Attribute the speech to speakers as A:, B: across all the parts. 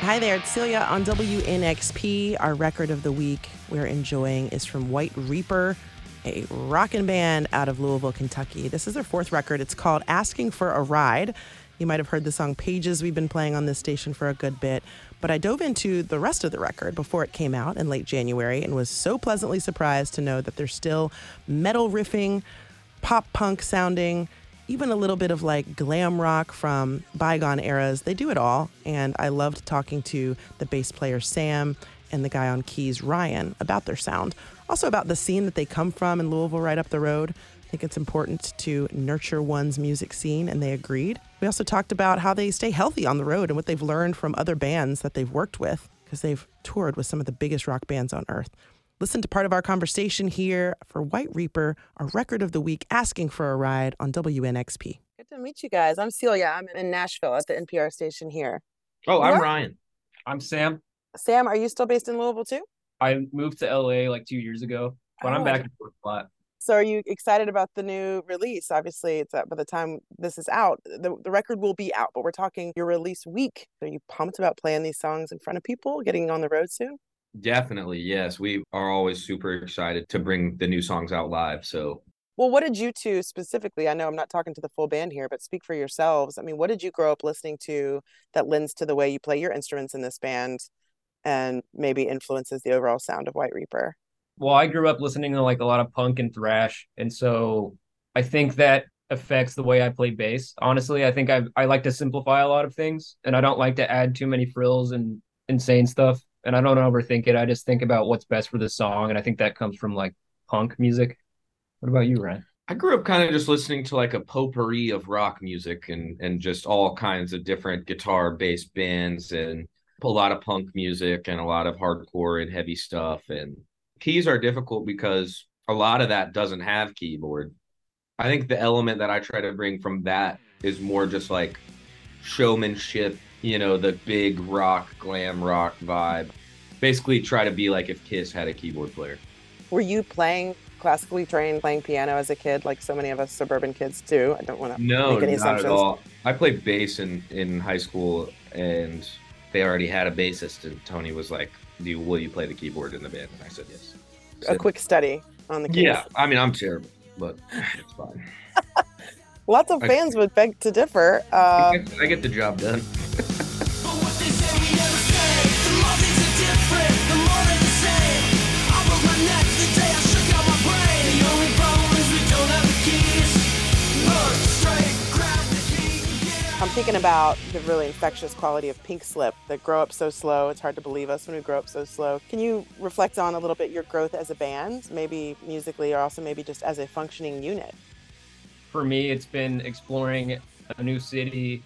A: Hi there, it's Celia on WNXP. Our record of the week we're enjoying is from White Reaper, a rockin' band out of Louisville, Kentucky. This is their fourth record. It's called Asking for a Ride. You might have heard the song Pages we've been playing on this station for a good bit, but I dove into the rest of the record before it came out in late January and was so pleasantly surprised to know that they're still metal riffing, pop punk sounding, even a little bit of like glam rock from bygone eras. They do it all. And I loved talking to the bass player Sam and the guy on keys Ryan about their sound. Also about the scene that they come from in Louisville right up the road. I think it's important to nurture one's music scene, and they agreed. We also talked about how they stay healthy on the road and what they've learned from other bands that they've worked with, because they've toured with some of the biggest rock bands on earth. Listen to part of our conversation here for White Reaper, our record of the week, asking for a ride on WNXP. Good to meet you guys. I'm Celia. I'm in Nashville at the NPR station here.
B: Oh, I'm Ryan.
C: I'm Sam.
A: Sam, are you still based in Louisville too?
C: I moved to LA like two years ago, but oh, I'm back in forth a lot.
A: So, are you excited about the new release? Obviously, it's by the time this is out, the, the record will be out, but we're talking your release week. Are you pumped about playing these songs in front of people, getting on the road soon?
B: Definitely, yes. We are always super excited to bring the new songs out live. So,
A: well, what did you two specifically? I know I'm not talking to the full band here, but speak for yourselves. I mean, what did you grow up listening to that lends to the way you play your instruments in this band and maybe influences the overall sound of White Reaper?
C: Well, I grew up listening to like a lot of punk and thrash. And so I think that affects the way I play bass. Honestly, I think I I like to simplify a lot of things and I don't like to add too many frills and insane stuff and I don't overthink it. I just think about what's best for the song, and I think that comes from like punk music. What about you, Ryan?
B: I grew up kind of just listening to like a potpourri of rock music and and just all kinds of different guitar based bands and a lot of punk music and a lot of hardcore and heavy stuff and keys are difficult because a lot of that doesn't have keyboard. I think the element that I try to bring from that is more just like showmanship you know, the big rock, glam rock vibe. Basically, try to be like if Kiss had a keyboard player.
A: Were you playing classically trained, playing piano as a kid, like so many of us suburban kids do? I don't want to
B: no,
A: make any
B: not
A: assumptions.
B: at all. I played bass in in high school, and they already had a bassist, and Tony was like, "Do you, will you play the keyboard in the band?" And I said yes.
A: a quick study on the keys.
B: Yeah, I mean, I'm terrible, but it's fine.
A: Lots of fans I, would beg to differ.
B: I, get, um, I get the job done.
A: I'm thinking about the really infectious quality of Pink Slip that grow up so slow. It's hard to believe us when we grow up so slow. Can you reflect on a little bit your growth as a band, maybe musically or also maybe just as a functioning unit?
C: For me, it's been exploring a new city,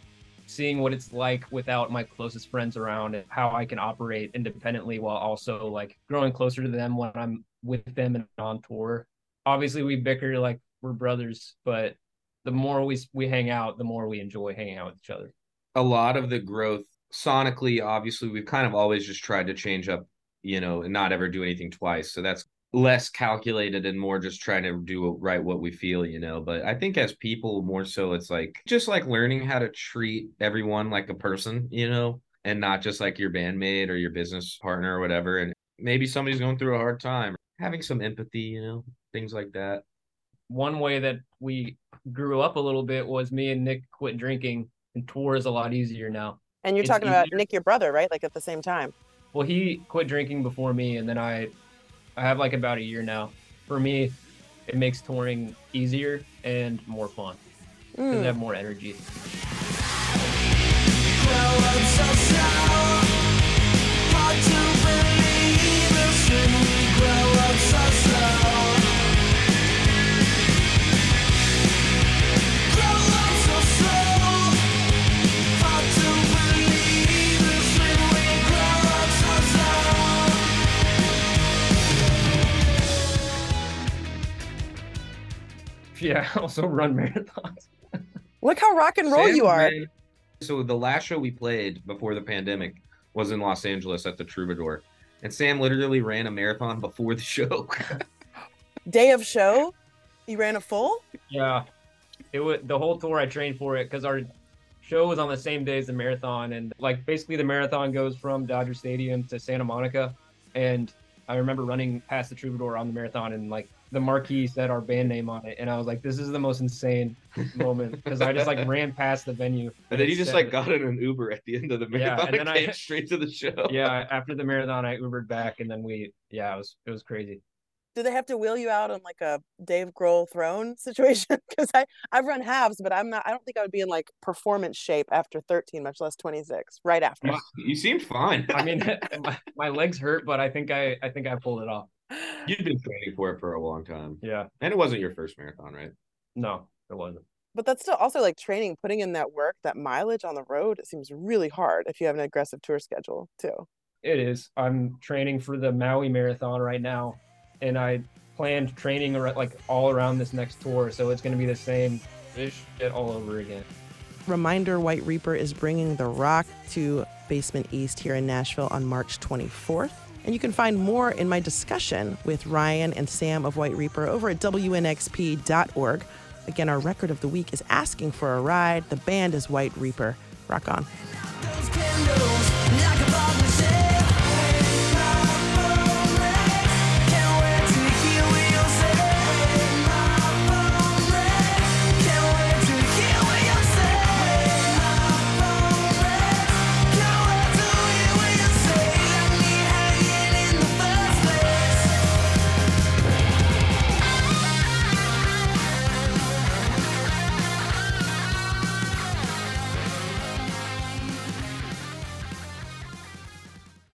C: seeing what it's like without my closest friends around and how I can operate independently while also like growing closer to them when I'm with them and on tour. Obviously, we bicker like we're brothers, but the more we we hang out, the more we enjoy hanging out with each other.
B: A lot of the growth sonically, obviously, we've kind of always just tried to change up, you know, and not ever do anything twice. So that's less calculated and more just trying to do right what we feel, you know. But I think as people, more so, it's like just like learning how to treat everyone like a person, you know, and not just like your bandmate or your business partner or whatever. And maybe somebody's going through a hard time, having some empathy, you know, things like that.
C: One way that we grew up a little bit was me and Nick quit drinking, and tour is a lot easier now.
A: And you're it's talking easier. about Nick, your brother, right? Like at the same time.
C: Well, he quit drinking before me, and then I, I have like about a year now. For me, it makes touring easier and more fun mm. I have more energy. Yeah, also run marathons.
A: Look how rock and roll Sam you are. Ran,
B: so the last show we played before the pandemic was in Los Angeles at the Troubadour, and Sam literally ran a marathon before the show.
A: Day of show, you ran a full.
C: Yeah, it was the whole tour. I trained for it because our show was on the same day as the marathon, and like basically the marathon goes from Dodger Stadium to Santa Monica, and I remember running past the Troubadour on the marathon, and like the marquee said our band name on it, and I was like, "This is the most insane moment," because I just like ran past the venue.
B: And then you just like got in an Uber at the end of the
C: Yeah,
B: marathon
C: and
B: and,
C: then I-
B: straight to the show.
C: yeah, after the marathon, I Ubered back, and then we, yeah, it was it was crazy.
A: Do they have to wheel you out on like a Dave Grohl throne situation? Because I I've run halves, but I'm not. I don't think I would be in like performance shape after 13, much less 26. Right after.
B: You, you seemed fine.
C: I mean, my, my legs hurt, but I think I I think I pulled it off.
B: You've been training for it for a long time.
C: Yeah,
B: And it wasn't your first marathon, right?
C: no, it wasn't.
A: but that's still also like training, putting in that work, that mileage on the road. It seems really hard if you have an aggressive tour schedule too.
C: It is. I'm training for the Maui Marathon right now, and I planned training ar- like all around this next tour, so it's going to be the same shit all over again.
A: Reminder White Reaper is bringing The Rock to Basement East here in Nashville on March 24th. And you can find more in my discussion with Ryan and Sam of White Reaper over at WNXP.org. Again, our record of the week is Asking for a Ride. The band is White Reaper. Rock on.